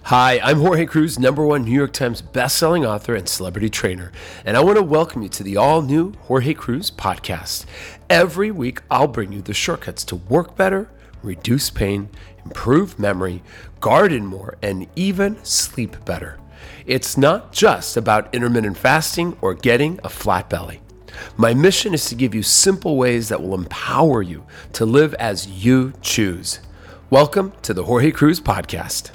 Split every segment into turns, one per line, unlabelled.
Hi, I'm Jorge Cruise, number one New York Times bestselling author and celebrity trainer, and I want to welcome you to the all new Jorge Cruise podcast. Every week, I'll bring you the shortcuts to work better, reduce pain, improve memory, garden more, and even sleep better. It's not just about intermittent fasting or getting a flat belly. My mission is to give you simple ways that will empower you to live as you choose. Welcome to the Jorge Cruise Podcast.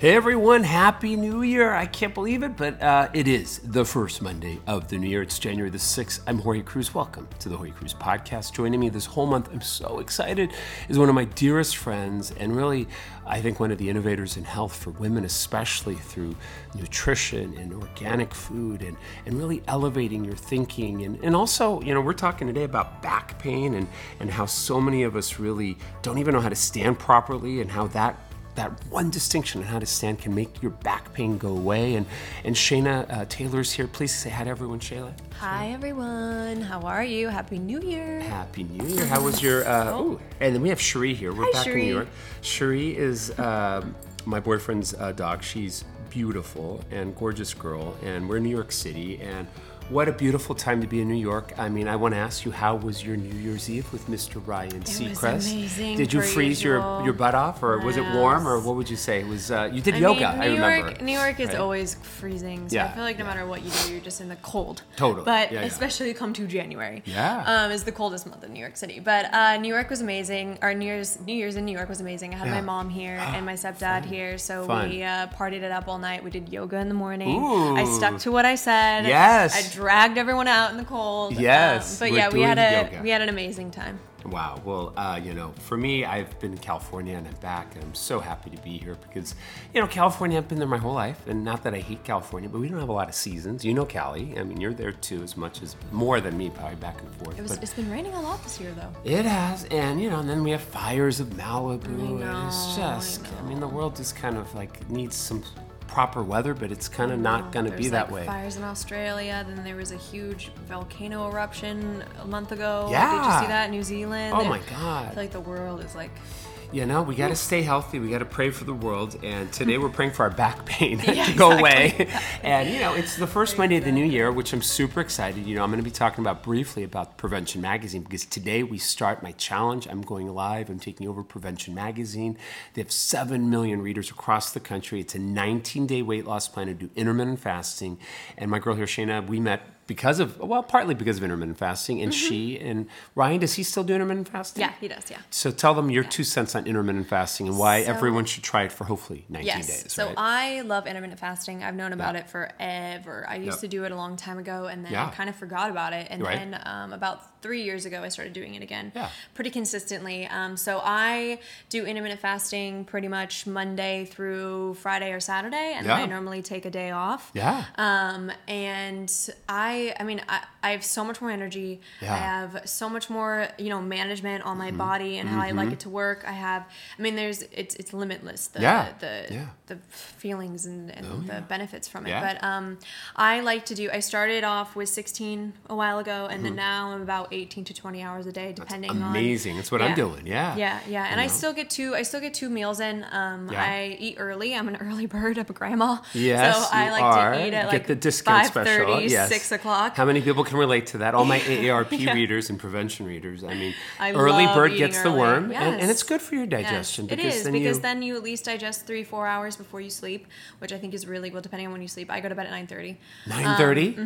Hey everyone, Happy New Year! I can't believe it, but uh, it is the first Monday of the new year. It's January the 6th. I'm Jorge Cruise. Welcome to the Jorge Cruise Podcast. Joining me this whole month, I'm so excited, is one of my dearest friends, and really, I think one of the innovators in health for women, especially through nutrition and organic food and, and really elevating your thinking. And, and also, you know, we're talking today about back pain and, and how so many of us really don't even know how to stand properly and how that that one distinction on how to stand can make your back pain go away. And and Shayna uh, Taylor's here. Please say hi to everyone, Shayla.
Hi everyone. How are you? Happy New Year.
Happy New Year. How was your? Uh,
Oh.
and then we have Cherie here. We're
Hi,
back in New York. Cherie is um, my boyfriend's uh, dog. She's beautiful and gorgeous girl, and we're in New York City. And what a beautiful time to be in New York. I mean, I want to ask you, how was your New Year's Eve with Mr. Ryan
was
Seacrest?
amazing,
Did you freeze your
usual.
your butt off, or was it warm, or what would you say? It was uh, you did
I
yoga?
mean,
I remember.
York, New York is
right?
always freezing, so
Yeah,
I feel like no
yeah.
matter what you do, you're just in the cold.
Totally,
But
yeah,
especially come to January.
Yeah.
Um, is the coldest month in New York City. But uh, New York was amazing. Our New Year's New Year's in New York was amazing. I had my mom here and my stepdad here, so
Fun.
we uh, partied it up all night. We did yoga in the morning.
Ooh.
I stuck to what I said.
Yes.
I dragged everyone out in the cold.
Yes,
Um, but yeah, we had a
yoga.
we had an amazing time.
Wow. Well, uh, you know, for me, I've been in California and I'm back, and I'm so happy to be here because, you know, California, I've been there my whole life, and not that I hate California, but we don't have a lot of seasons. You know, Cali. I mean, you're there too, as much as more than me, probably back and forth.
It was,
but
it's been raining a lot this year though.
it has, and you know, and then we have fires of Malibu, and it's
know, I
just, I, mean, the world just kind of like needs some proper weather, but it's kind of not going to be that
like,
way.
Fires in Australia. Then there was a huge volcano eruption a month ago. Yeah. Did you see that? In New Zealand.
Oh my God.
I feel like the world is like.
You know, we got to stay healthy. We got to pray for the world. And today we're praying for our back pain
Yeah,
to go
exactly.
away. and, you know, it's the first Monday of the new year, which I'm super excited. You know, I'm going to be talking about briefly about Prevention Magazine because today we start my challenge. I'm going live. I'm taking over Prevention Magazine. They have 7 million readers across the country. It's a 19 day weight loss plan to do intermittent fasting. And my girl here, Shayna, we met because of, well, partly because of intermittent fasting. And she and Ryan, does he still do intermittent fasting?
Yeah, he does. Yeah.
So tell them your two cents on intermittent fasting and why
So-
everyone should try it for hopefully 19
Yes.
days.
so
right?
I love intermittent fasting. I've known about
Yeah.
it forever. I used to do it a long time ago, and then
Yeah.
I kind of forgot about it. And then um, about three years ago, I started doing it again,
Yeah.
pretty consistently. Um, so I do intermittent fasting pretty much Monday through Friday or Saturday, and then
Yeah.
I normally take a day off.
yeah.
Um, and I, I mean, I, I have so much more energy.
Yeah. Mm-hmm.
I have so much more, you know, management on my body and how I like it to work. I have, I mean, there's, it's, it's limitless. The,
Yeah.
the,
Yeah. Oh,
the feelings and, and the benefits from it.
Yeah.
But, um, I like to do, I started off with 16 a while ago and then now I'm about 18 to 20 hours a day, depending on.
Mm-hmm. amazing. That's what I'm doing. Yeah.
Yeah, yeah, and I
know?
still get two. I still get two meals in. Um,
Yeah.
I eat early. I'm an early bird. I'm a grandma.
Yes,
so I
you
like
are.
to eat at
Get
like
the discount
5:30,
special. Yes.
6 o'clock.
How many people can relate to that? All my AARP
Yeah.
readers and prevention readers. I mean,
I
early bird gets the
early.
worm, and, and it's good for your digestion.
it
because
is
then
because
you,
then you at least digest three, four hours before you sleep, which I think is really well. Depending on when you sleep, I go to bed at nine thirty.
Nine thirty.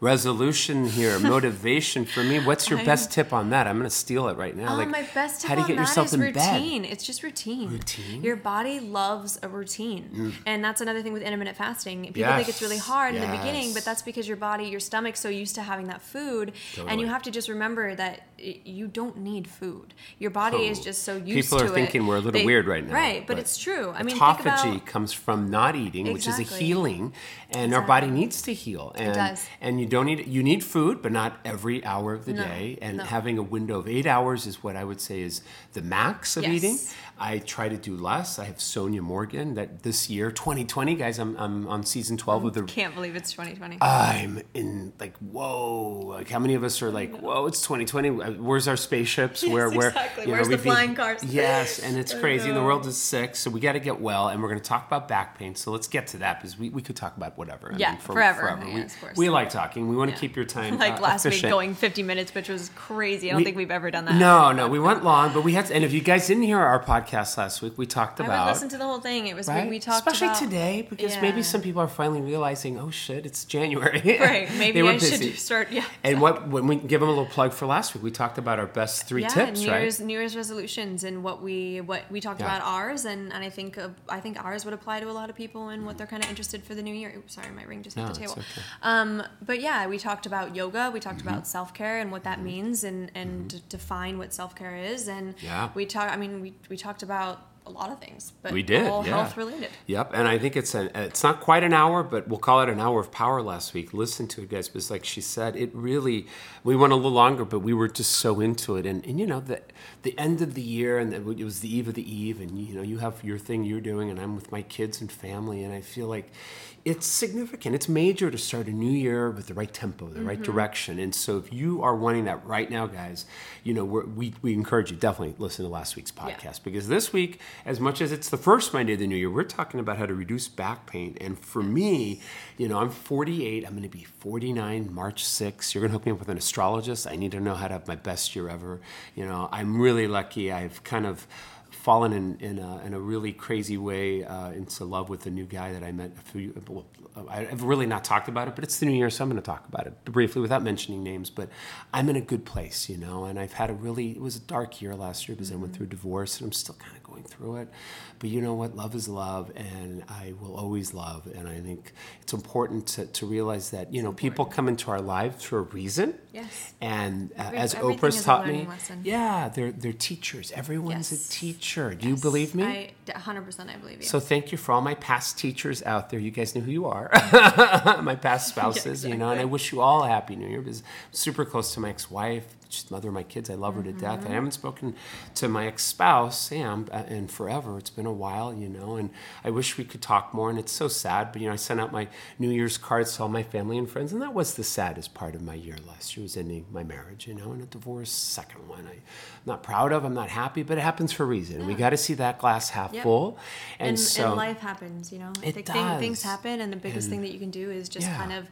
Resolution here, motivation for me. What's your best tip on that? I'm going to steal it right now.
Oh,
like,
my best tip
how do you get yourself
is
in
routine.
bed?
It's just routine.
Routine? Mm.
Your body loves a routine, and that's another thing with intermittent fasting. People think it's really
Yes,
hard in the beginning, but that's because your body, your stomach's so used to having that food, and you have to just remember that you don't need food. Your body is
Oh.
just so used
People
to People
are
it.
thinking we're a little
They-
weird right now.
right? But, it's true. I mean, think
autophagy
about
comes from not eating, which is a healing, and our body needs to heal. And,
does.
And you don't need you need food, but not every hour of the
No,
day. And
No.
having a window of eight hours is what I would say is the max of
Yes.
eating. I try to do less. I have Sonja Morgan that this year, 2020, guys, I'm, I'm on season 12 of the
Can't believe it's 2020.
I'm in like whoa! Like how many of us are like whoa? It's 2020. Uh, Where's our spaceships?
Yes,
where where
exactly.
you know,
Where's the
been-
flying cars?
Yes, and it's crazy. And the world is sick, so we got to get well. And we're going to talk about back pain. So let's get to that because we, we could talk about whatever. I
Yeah,
for-
forever.
We,
of course.
we like talking. We want to
Yeah.
keep your time
like
uh,
last week going 50 minutes, which was crazy. I don't
We-
think we've ever done that.
No, no, we went long, but we had. To, and if you guys didn't hear our podcast last week, we talked
I
about
would listen to the whole thing. It was
right?
we, talked
especially
about
today because maybe some people are finally realizing, oh shit, it's January.
Right. Maybe I should start. Yeah.
And what when we give them a little plug for last week, we talked about our best three
yeah,
tips,
New
right?
Year's New Year's resolutions and what we what we talked
Yeah.
about ours and, and I think uh, I think ours would apply to a lot of people and what they're kind of interested for the new year. Oops, sorry, my ring just hit
No,
the table.
okay.
Um, but yeah, we talked about yoga. We
Mm-hmm.
talked about self care and what that means and and to define what self care is. And
Yeah.
we talk. I mean, we we talked about a lot of things, but
We did,
all
yeah.
health related.
Yep, and I think it's an it's not quite an hour, but we'll call it an hour of power last week. Listen to it, guys, because like she said, it really we went a little longer, but we were just so into it, and and you know the the end of the year, and it was the eve of the eve, and you know you have your thing you're doing, and I'm with my kids and family, and I feel like it's significant. It's major to start a new year with the right tempo, the right mm-hmm. direction, and so if you are wanting that right now, guys, you know we're, we we encourage you definitely listen to last week's podcast because this week, as much as it's the first Monday of the new year, we're talking about how to reduce back pain. And for me, you know, I'm 48. I'm going to be 49 March 6. You're going to hook me up with an astrologist. I need to know how to have my best year ever. You know, I'm really lucky. I've kind of fallen in, in, a, in a really crazy way uh, into love with a new guy that I met a few. Well, I've really not talked about it, but it's the new year, so I'm going to talk about it briefly without mentioning names. But I'm in a good place, you know, and I've had a really. It was a dark year last year because I went through a divorce, and I'm still kind of going through it. But you know what? Love is love, and I will always love. And I think it's important to, to realize that you know people come into our lives for a reason.
Yes.
And uh,
Every-
as Oprah's taught me,
lesson.
yeah, they're they're teachers. Everyone's
Yes.
a teacher. Do you believe me?
I 100% I believe you.
So thank you for all my past teachers out there. You guys know who you are. my past spouses, you know, and I wish you all a happy new year because I'm super close to my ex-wife. She's the mother of my kids. I love her to death.
Mm-hmm.
I haven't spoken to my ex-spouse, Sam, uh, in forever. It's been a while, you know, and I wish we could talk more. And it's so sad, but you know, I sent out my New Year's cards to all my family and friends, and that was the saddest part of my year last year was ending my marriage, you know, and a divorce, second one. I'm not proud of. I'm not happy, but it happens for a reason. We got to see that glass half
Yep.
full, and,
and,
so
and life happens, you know. I
It
think thing- things happen, and the biggest
And-
thing that you can do is just
Yeah.
kind of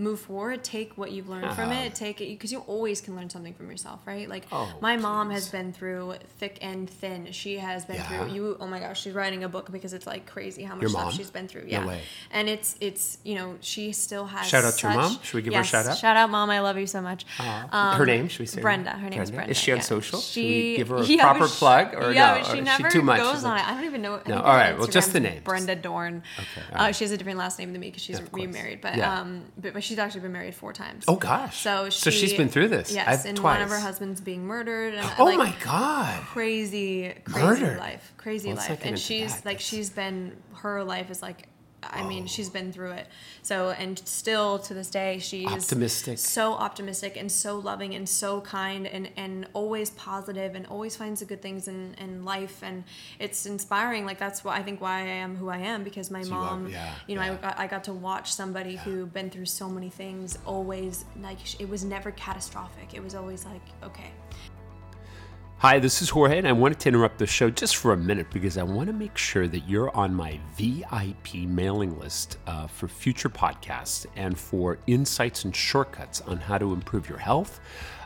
move forward, take what you've learned from
Yeah.
it, take it because you always can learn something from yourself, right? Like
Oh,
my mom has been through thick and thin. She has been
Yeah.
through you. Oh my gosh, she's writing a book because it's like crazy how much
Your
stuff
mom?
she's been through.
No
Yeah,
way.
and it's it's you know she still has.
Shout out to your mom? Should we give her a shout out?
Shout out, mom! I love you so much.
Uh, her name? Should we say
Brenda? her name? is Brenda.
Is she on
yeah.
social? Should we
She-
give her a
yeah,
proper
she-
plug, or
yeah,
no?
but
Or
she
she
never
too much?
goes on
it-.
I don't even know.
No, all right, well, just the name.
Brenda Dorn.
Okay,
Uh, she has a different last name than me because she's
Yeah, of course.
remarried. But um, but, but she's actually been married four times.
Oh gosh.
So she,
So she's been through this.
Yes,
I've-
and one of her husbands being murdered. And,
Oh
like,
my god.
Crazy, crazy
Murdered.
life, crazy
Well,
life, and she's
that.
like she's been her life is like. I mean, oh. she's been through it. So, and still to this day, she's
Optimistic.
so optimistic and so loving and so kind and, and always positive and always finds the good things in, in life. And it's inspiring. Like, that's why I think why I am who I am because my
you are-
mom,
yeah,
you know,
yeah.
I got, I got to watch somebody who been through so many things always like it was never catastrophic. It was always like, okay,
Hi, this is Jorge, and I wanted to interrupt the show just for a minute because I want to make sure that you're on my VIP mailing list uh, for future podcasts and for insights and shortcuts on how to improve your health.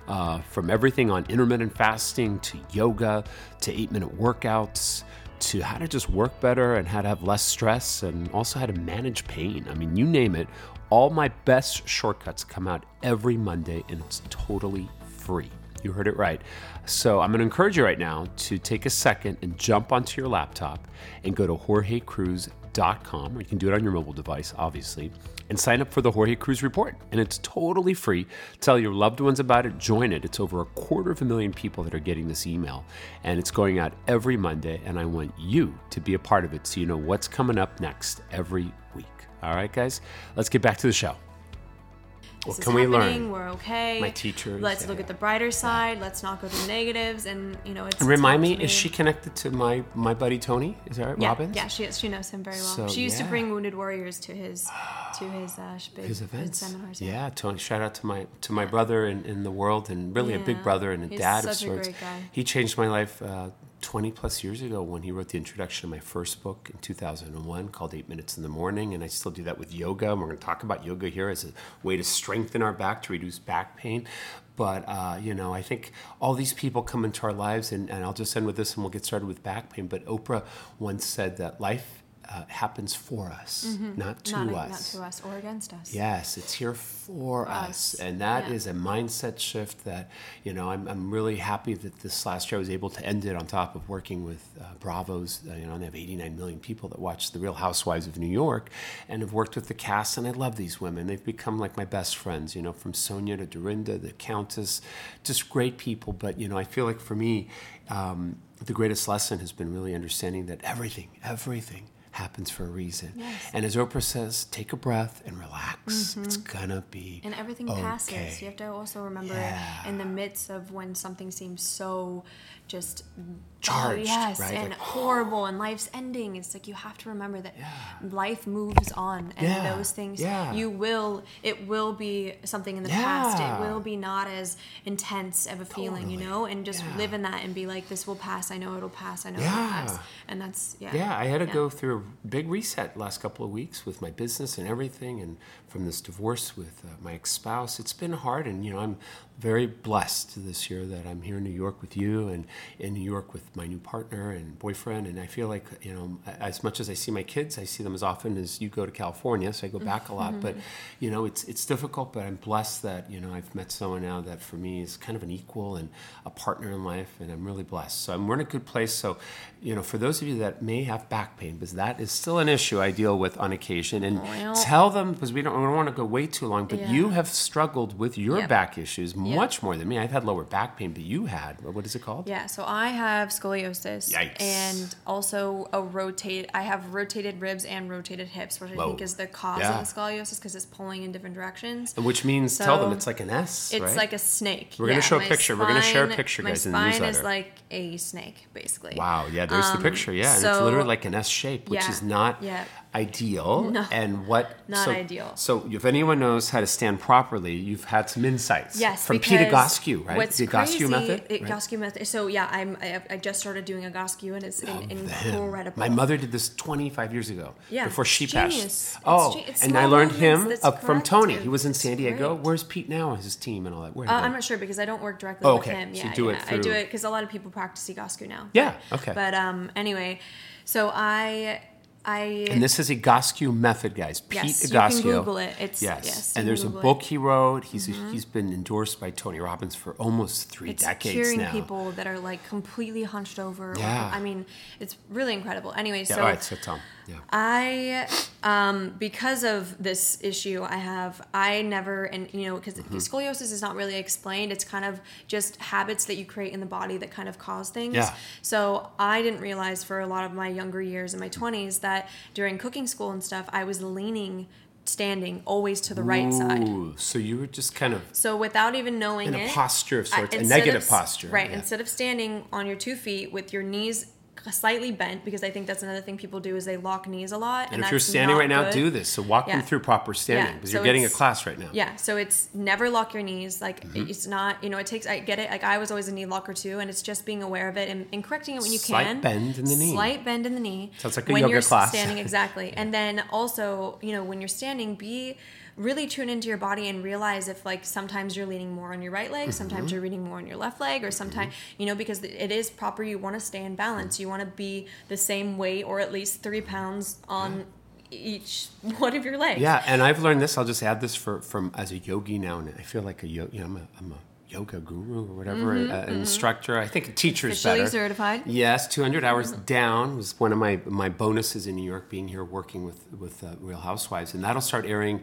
Uh, from everything on intermittent fasting to yoga to eight minute workouts to how to just work better and how to have less stress and also how to manage pain. I mean, you name it, all my best shortcuts come out every Monday and it's totally free. You heard it right. So I'm going to encourage you right now to take a second and jump onto your laptop and go to jorgecruise.com, or you can do it on your mobile device, obviously, and sign up for the Jorge Cruise Report. And it's totally free. Tell your loved ones about it, join it. It's over a quarter of a million people that are getting this email, and it's going out every Monday. And I want you to be a part of it so you know what's coming up next every week. All right, guys, let's get back to the show.
This is
can we learn?
We're okay.
My teachers,
Let's
yeah,
look
yeah.
at the brighter side. Let's not go to the negatives. And you know, it's
remind me,
helped
is she connected to my my buddy Tony? Is that right,
Yeah,
Robbins?
yeah, she she knows him very well.
So,
she used
yeah.
to bring wounded warriors to his to his uh, big
His events.
seminars.
Yeah, Tony. Shout out to my to my brother in, in the world, and really a big brother and a
He's
dad of sorts.
great guy.
He changed my life uh, 20 plus years ago when he wrote the introduction to my first book in 2001 called Eight Minutes in the Morning, and I still do that with yoga. And we're going to talk about yoga here as a way to strengthen our back to reduce back pain. But uh, you know, I think all these people come into our lives, and, and I'll just end with this, and we'll get started with back pain. But Oprah once said that life uh, happens for us, not to
Mm-hmm. not,
us.
not to us or against us.
Yes, it's here for us.
us,
And that
yeah.
is a mindset shift that, you know, I'm, I'm really happy that this last year I was able to end it on top of working with uh, Bravo's, uh, you know, they have 89 million people that watch The Real Housewives of New York and have worked with the cast. And I love these women. They've become like my best friends, you know, from Sonja to Dorinda, the Countess, just great people. But, you know, I feel like for me, um, the greatest lesson has been really understanding that everything, everything, happens for a reason.
Yes.
And as Oprah says, take a breath and relax. It's mm-hmm. gonna be
And everything
okay.
passes. You have to also remember
Yeah.
in the midst of when something seems so just
Charged,
yes,
right?
and
Like,
horrible, and life's ending. It's like you have to remember that life moves on, and
Yeah,
those things
yeah.
you will. It will be something in the past. It will be not as intense of a feeling, you know, and just
Yeah.
live in that and be like, this will pass. I know it'll pass. I know
Yeah.
it'll pass, and that's yeah.
Yeah, I had to
Yeah.
go through a big reset last couple of weeks with my business and everything, and from this divorce with uh, my ex-spouse. It's been hard, and you know I'm very blessed this year that I'm here in New York with you, and in New York with my new partner and boyfriend. And I feel like you know, as much as I see my kids, I see them as often as you go to California, so I go back a lot. Mm-hmm. But you know, it's it's difficult, but I'm blessed that you know I've met someone now that for me is kind of an equal and a partner in life, and I'm really blessed. So I'm, we're in a good place. So you know, for those of you that may have back pain, because that is still an issue I deal with on occasion, and
Well-
tell them because we don't, we don't want to go way too long. But
Yeah.
you have struggled with your
Yep.
back issues much more than me. I've had lower back pain, but you had what is it called?
Yeah, so I have scoliosis
Yikes.
and also a rotate. I have rotated ribs and rotated hips, which I think is the cause
Yeah.
of the scoliosis because it's pulling in different directions.
Which means tell them it's like an S,
It's
right?
like a snake.
We're gonna
yeah.
show a picture. We're gonna share a picture, guys, in the newsletter.
My spine is like a snake, basically.
Wow, yeah, there's the
Um,
picture. Yeah, and it's literally like an S shape, which is not
yeah.
Ideal.
No,
and what
not
so,
ideal.
So if anyone knows how to stand properly, you've had some insights.
Yes,
from
Pete
Egoscue, right?
What's
the Goskew method.
it-
right?
Goskew method. So yeah, I'm. I, I just started doing Egoscue, and it's in, incredible.
My mother did this 25 years ago.
Yeah,
Before she passed.
It's
Oh,
it's
and I learned him up from Tony. He was in San Diego. Where's Pete now? And his team and all that. Where
Uh, I'm not sure because I don't work directly
Oh,
with
okay.
him.
So
Yeah,
do it
yeah. I do it because a lot of people practice Egoscue now.
Yeah. Okay.
But um, anyway, so I, I.
and this is a Egoscue method, guys. Pete
Yes, you can Google it. It's-
yes.
yes,
and there's a
Google it.
book he wrote. He's mm-hmm. he's been endorsed by Tony Robbins for almost three
it's
decades
curing
now.
people that are like completely hunched over. or-
Yeah.
I mean, it's really incredible. Anyway,
Yeah.
so
all right. So Tom. Yeah.
I, um, because of this issue, I have, I never, and you know, because
Mm-hmm.
scoliosis is not really explained. It's kind of just habits that you create in the body that kind of cause things.
Yeah.
So I didn't realize for a lot of my younger years in my 20s that during cooking school and stuff, I was leaning, standing always to the right side.
Ooh, so you were just kind of
So without even knowing
in a
it,
posture of sorts, a negative
of-
posture.
Right.
Yeah.
Instead of standing on your two feet with your knees slightly bent, because I think that's another thing people do is they lock knees a lot.
And
And,
if you're standing right now,
good.
do this. So walk
Yeah.
me through proper standing
Yeah,
because
so
you're getting a class right now.
Yeah, so it's never lock your knees. Like
Mm-hmm.
it's not, you know, it takes. I get it. Like I was always a knee locker too, and it's just being aware of it and, and correcting it when you
Slight
can.
bend in the knee.
Slight bend in the knee.
Sounds like a
when
yoga
you're
class.
standing exactly, and then also, you know, when you're standing, be really tune into your body and realize if like sometimes you're leaning more on your right leg, sometimes
Mm-hmm.
you're leaning more on your left leg, or sometimes you know because it is proper. You want to stay in balance. You want to be the same weight or at least three pounds on each one of your legs.
Yeah, and I've learned this. I'll just add this for from as a yogi now, and I feel like a yogi. you know, I'm a, I'm a yoga guru or whatever, uh, instructor. I think a teacher is
Mm-hmm. Officially
better.
certified. Mm-hmm.
Yes, 200 hours down was one of my my bonuses in New York, being here working with with uh, Real Housewives, and that'll start airing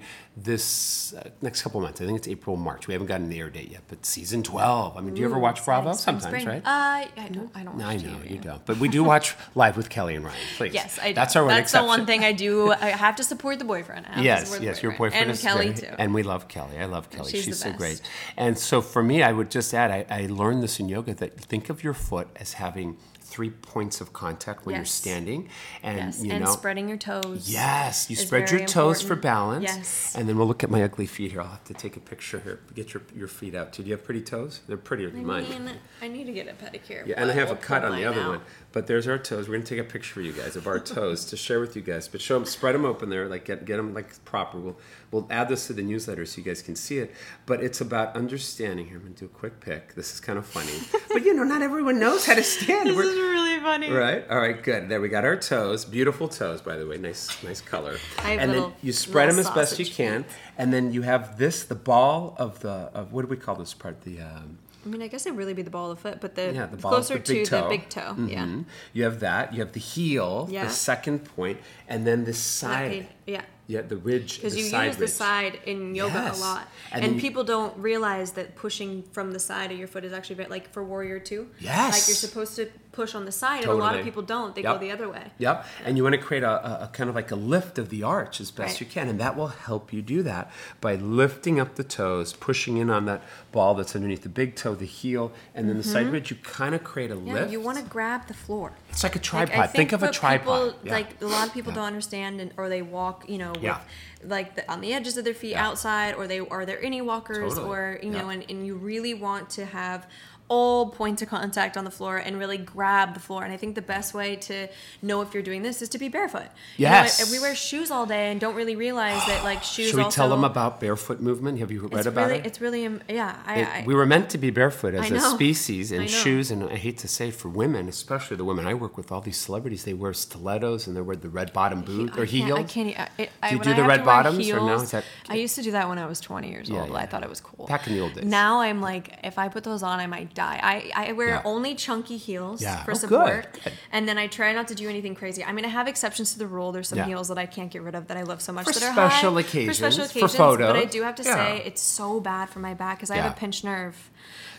this uh, next couple months. I think it's April, March. We haven't gotten the air date yet, but season 12. I mean, do you ever watch Bravo? Sometimes,
spring.
right?
Uh, I don't. I don't.
I know
TV.
you don't, but we do watch live with Kelly and Ryan. Please,
Yes, I do.
That's our one
That's
exception.
the one thing I do. I have to support the boyfriend. I have to
Yes, yes, your boyfriend
and
is
Kelly too.
and we love Kelly. I love Kelly.
She's
She's, so
best.
great. And so for me, I would just add, I, I learned this in yoga that think of your foot as having three points of contact when you're standing, and
yes,
you
and
know.
spreading your toes.
Yes, you
is
spread
very
your toes for balance.
Yes.
And then we'll look at my ugly feet here. I'll have to take a picture here. Get your, your feet out too. Do you have pretty toes? They're prettier
I
than mine.
mean, I need to get a pedicure.
Yeah, and I have a
we'll
cut on the other
out.
one. But there's our toes. We're gonna take a picture for you guys of our toes to share with you guys. But show them, spread them open there, like get get them like proper. We'll we'll add this to the newsletter so you guys can see it. But it's about understanding. Here, I'm gonna do a quick pic. This is kind of funny, but you know, not everyone knows how to stand.
This
We're-
is really funny.
Right. All right. Good. There we got our toes. Beautiful toes, by the way. Nice, nice color.
I have
and then you spread them as best you can, and then you have this, the ball of the of what do we call this part? The um,
I mean, I guess it'd really be the ball of the foot, but the,
yeah, the
closer
the
to
toe.
the big toe. Yeah.
Mhm. You have that. You have the heel,
Yeah.
the second point, and then the side.
Yeah.
Yeah, the ridge.
Because you use the side in yoga
Yes.
a lot,
And
and,
then you-
people don't realize that pushing from the side of your foot is actually very, like for warrior two.
Yes.
like you're supposed to push on the side, and a lot of people don't. They
Yep.
go the other way.
Yep. And you want to create a, a, kind of like a lift of the arch as best
Right.
you can. And that will help you do that by lifting up the toes, pushing in on that ball that's underneath the big toe, the heel, and then the side ridge. You kind of create a
Mm-hmm. Yeah,
lift.
you want to grab the floor.
It's like a tripod.
I
think, of a tripod.
People,
Yeah.
Like a lot of people
Yeah.
don't understand, and or they walk, you know, with
Yeah.
like the, on the edges of their feet outside, or they are there any walkers,
Totally.
or you know, and, and you really want to have all points of contact on the floor and really grab the floor. And I think the best way to know if you're doing this is to be barefoot. You know,
Yes.
if we wear shoes all day and don't really realize that like shoes.
Should we
also,
tell them about barefoot movement? Have you read about
really,
it?
It's really, um, yeah. I,
It-
I,
we were meant to be barefoot as a species in shoes, and I hate to say for women, especially the women I work with, all these celebrities, they wear stilettos and they wear the red bottom boot or heels.
I can't. I, it,
Do you do the red bottoms or no? Is that-
I used to do that when I was 20 years
Yeah,
old. but I thought it was cool.
Back in the old days.
Now I'm like, if I put those on, I might die. I, I wear
Yeah.
only chunky heels
Yeah.
for
Oh,
support,
good, good.
and then I try not to do anything crazy. I mean, I have exceptions to the rule. There's some
Yeah.
heels that I can't get rid of that I love so much
For
that are
special
high,
occasions,
for special
for
occasions. But I do have to say, it's so bad for my back because I have a pinched nerve.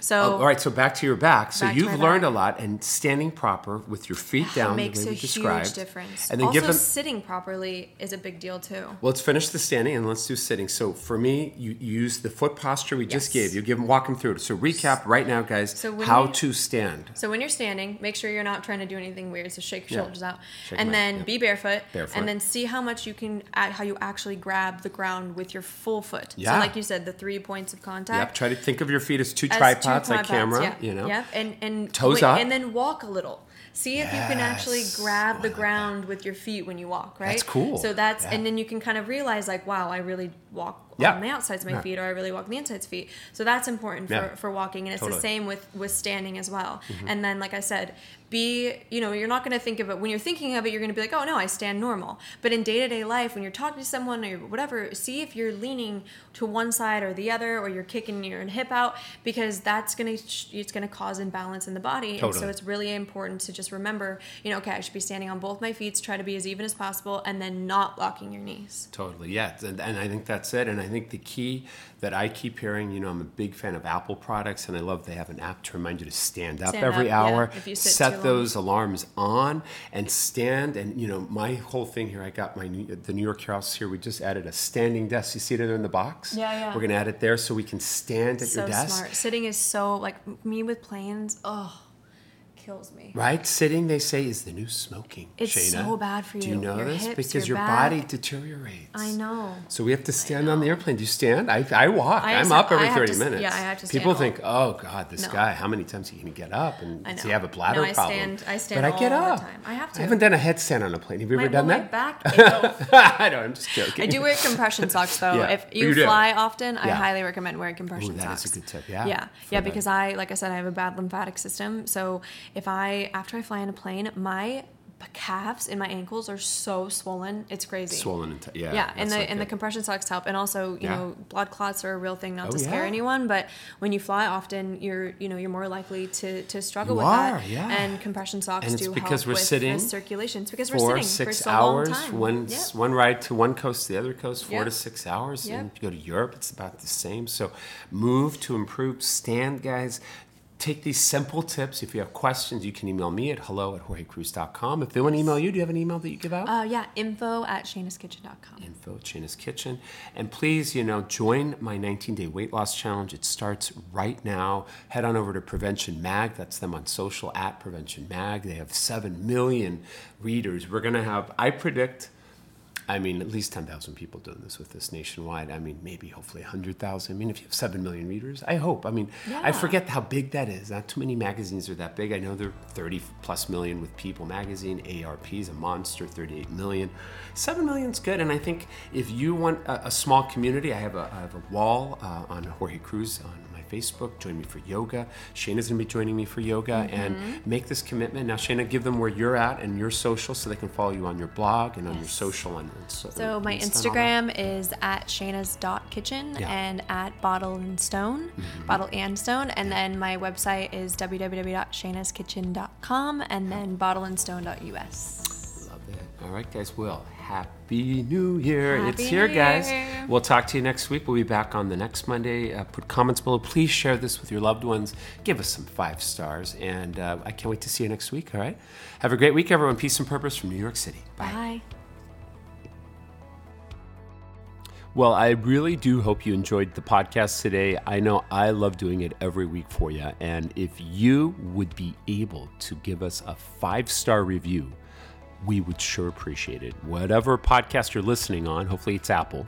So
Oh, all right, so back to your back. So
Back
you've learned
back.
a lot, and standing proper with your feet down,
makes a huge difference.
and then
also,
give them.
sitting properly is a big deal too.
Well, let's finish the standing and let's do sitting. So for me, you use the foot posture we just gave you. Give them, walk them through it. So recap right now, guys.
So
how
you-
to stand.
So when you're standing, make sure you're not trying to do anything weird. So shake your
Yeah.
shoulders out,
Shake
and then
yeah.
be barefoot,
Barefoot.
and then see how much you can, add, how you actually grab the ground with your full foot.
Yeah.
So like you said, the three points of contact.
Yep. Try to think of your feet as two
as two
tripods, like camera.
yeah.
You know.
Yep. And and
Toes
wait-
up.
and then walk a little. See if you can actually grab the ground with your feet when you walk, right?
That's cool.
So that's
Yeah.
and then you can kind of realize like, wow, I really walk
Yeah.
on the outsides of my
Yeah.
feet, or I really walk on the insides feet. So that's important for,
Yeah.
for walking, and it's
Totally. Mm-hmm.
the same with with standing as well. And then, like I said, be you know you're not going to think of it when you're thinking of it. You're going to be like, oh no, I stand normal. But in day to day life, when you're talking to someone or whatever, see if you're leaning to one side or the other, or you're kicking your hip out, because that's going to it's going to cause imbalance in the body. And so it's really important to just remember, you know, okay, I should be standing on both my feet, try to be as even as possible, and then not locking your knees.
Totally, yeah, and, and I think that's it. And I think the key that I keep hearing, you know, I'm a big fan of Apple products, and I love they have an app to remind you to stand up
Stand
every
up, yeah,
hour.
if you sit too
set those alarms on and stand. And you know, my whole thing here, I got my New- the New York house here. We just added a standing desk. You see it there in the box?
Yeah, yeah.
We're gonna add it there so we can stand at
so
your desk.
smart. Sitting is so like me with planes. Oh, kills me.
Right, sitting they say is the new smoking.
It's
Shayna.
so bad for you.
Do you know
Your
this?
hips,
because
your
your, body deteriorates.
I know.
So we have to stand on the airplane. Do you stand? I, I walk.
I
I'm up every 30
to-
minutes.
yeah, I have to stand
People think, oh, God, this
No.
guy, how many times he can get up? And does he have a bladder
No, I
problem?
stand- I stand
But I get
all the
up.
time. I have to.
I haven't done a headstand on a plane. Have you
My,
ever done
well,
that?
my back.
I know, I'm just joking.
I do wear compression socks though.
Yeah.
If
Oh,
you,
you do?
fly often, I highly recommend wearing compression
Ooh, that is a good tip, yeah,
Yeah, yeah, because I, like I said, I have a bad lymphatic system. So if I, after I fly in a plane, my calves and my ankles are so swollen. It's crazy.
Swollen and t- yeah.
yeah, and the
not
and the compression socks help, and also you
Yeah.
know blood clots are a real thing. Not
Oh,
to scare
yeah.
anyone, but when you fly often, you're you know you're more likely to to struggle
You
with
are,
that.
yeah.
And compression socks
And it's
do
because
help
we're
with
sitting
circulation. It's because
four
we're sitting
six
for so
hours
long time.
one
Yep.
one ride to one coast to the other coast four
Yep.
to six hours and
Yep.
you go to europe it's about the same so move to improve stand guys take these simple tips if you have questions you can email me at hello at jorgecruise.com if they want to email you do you have an email that you give out
Uh, yeah, info at shaynaskitchen.com.
info at Shayna's Kitchen. And please, you know, join my 19 day weight loss challenge. It starts right now. Head on over to Prevention Mag. That's them on social at Prevention Mag. They have 7 million readers. We're going to have, I predict, I mean, at least 10,000 people doing this with this nationwide. I mean, maybe hopefully 100,000. I mean, if you have 7 million readers, I hope. I mean, I forget how big that is. Not too many magazines are that big. I know they're 30 plus million with People magazine. AARP is a monster, 38 million. 7 million's good. And I think if you want a, a small community, I have a, I have a wall uh, on Jorge Cruise on Facebook. Join me for yoga. Shayna's going to be joining me for yoga
Mm-hmm.
and make this commitment. Now, Shayna, give them where you're at and your social so they can follow you on your blog and on your social. And, and so,
So my
and all.
Instagram is at shana's.kitchen
Yeah.
and at bottle and stone, bottle and stone. And then my website is www.shaynaskitchen.com and then bottleandstone.us.
All right, guys. Well, happy New Year.
Happy
it's here, guys.
Year.
We'll talk to you next week. We'll be back on the next Monday. Uh, put comments below. Please share this with your loved ones. Give us some five stars. And uh, I can't wait to see you next week. All right. Have a great week, everyone. Peace and purpose from New York City. Bye.
Bye.
Well, I really do hope you enjoyed the podcast today. I know I love doing it every week for you. And if you would be able to give us a five star review, we would sure appreciate it. Whatever podcast you're listening on, hopefully it's Apple,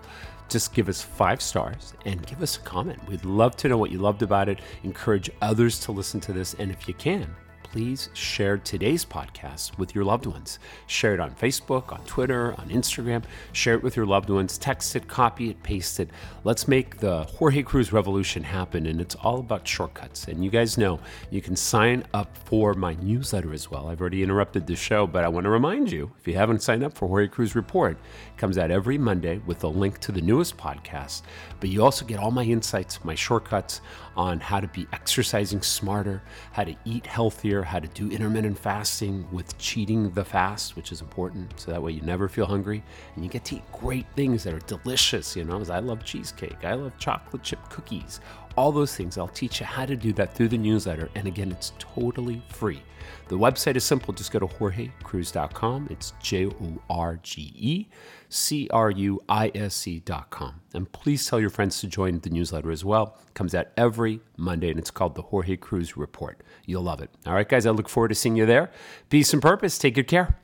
just give us five stars and give us a comment. We'd love to know what you loved about it. Encourage others to listen to this. And if you can, please share today's podcast with your loved ones. Share it on Facebook, on Twitter, on Instagram. Share it with your loved ones. Text it, copy it, paste it. Let's make the Jorge Cruise revolution happen. And it's all about shortcuts. And you guys know you can sign up for my newsletter as well. I've already interrupted the show, but I want to remind you if you haven't signed up for Jorge Cruise Report, comes out every Monday with a link to the newest podcast. But you also get all my insights, my shortcuts on how to be exercising smarter, how to eat healthier, how to do intermittent fasting with cheating the fast, which is important. So that way you never feel hungry and you get to eat great things that are delicious. You know, as I love cheesecake, I love chocolate chip cookies, all those things. I'll teach you how to do that through the newsletter. And again, it's totally free. The website is simple. Just go to jorgecruise.com. It's J O R G E C R U I S E.com. And please tell your friends to join the newsletter as well. It comes out every Monday and it's called the Jorge Cruise Report. You'll love it. All right, guys, I look forward to seeing you there. Peace and purpose. Take good care.